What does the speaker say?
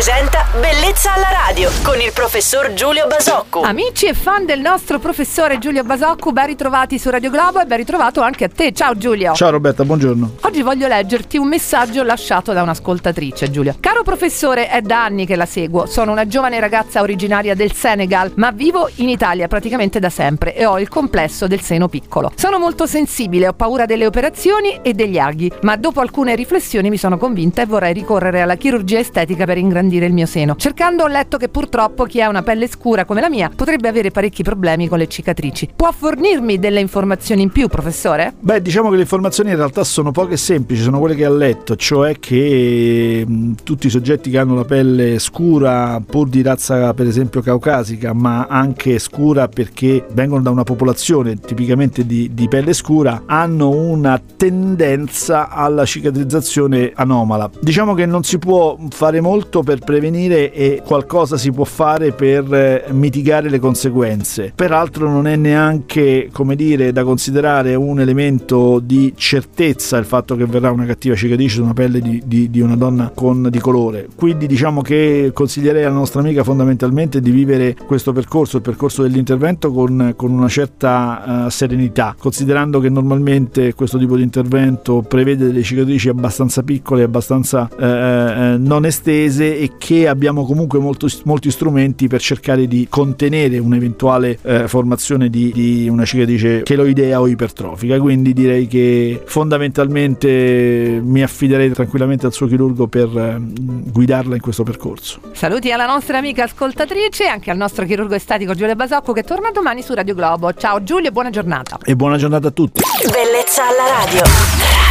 presenta Bellezza alla radio con il professor Giulio Basocco. Amici e fan del nostro professore Giulio Basocco, ben ritrovati su Radio Globo e ben ritrovato anche a te. Ciao Giulio. Ciao Roberta, buongiorno. Oggi voglio leggerti un messaggio lasciato da un'ascoltatrice, Giulio. Caro professore, è da anni che la seguo. Sono una giovane ragazza originaria del Senegal, ma vivo in Italia praticamente da sempre e ho il complesso del seno piccolo. Sono molto sensibile, ho paura delle operazioni e degli aghi, ma dopo alcune riflessioni mi sono convinta e vorrei ricorrere alla chirurgia estetica per ingrandire il mio seno. Cercando ho letto che purtroppo chi ha una pelle scura come la mia potrebbe avere parecchi problemi con le cicatrici. Può fornirmi delle informazioni in più, professore? Beh, diciamo che le informazioni in realtà sono poche e semplici, sono quelle che ha letto, cioè che mh, tutti i soggetti che hanno la pelle scura, pur di razza per esempio caucasica, ma anche scura perché vengono da una popolazione tipicamente di, di pelle scura, hanno una tendenza alla cicatrizzazione anomala. Diciamo che non si può fare molto per prevenire e qualcosa si può fare per eh, mitigare le conseguenze. Peraltro non è neanche, come dire, da considerare un elemento di certezza il fatto che verrà una cattiva cicatrice su una pelle di, di, di una donna con, di colore. Quindi diciamo che consiglierei alla nostra amica fondamentalmente di vivere questo percorso, il percorso dell'intervento con, con una certa uh, serenità, considerando che normalmente questo tipo di intervento prevede delle cicatrici abbastanza piccole, abbastanza uh, non estese e che abbiamo comunque molto, molti strumenti per cercare di contenere un'eventuale eh, formazione di, di, una cicatrice cheloidea o ipertrofica. Quindi direi che fondamentalmente mi affiderei tranquillamente al suo chirurgo per eh, guidarla in questo percorso. Saluti alla nostra amica ascoltatrice e anche al nostro chirurgo estetico Giulio Basocco che torna domani su Radio Globo. Ciao Giulio e buona giornata. E buona giornata a tutti. Bellezza alla radio.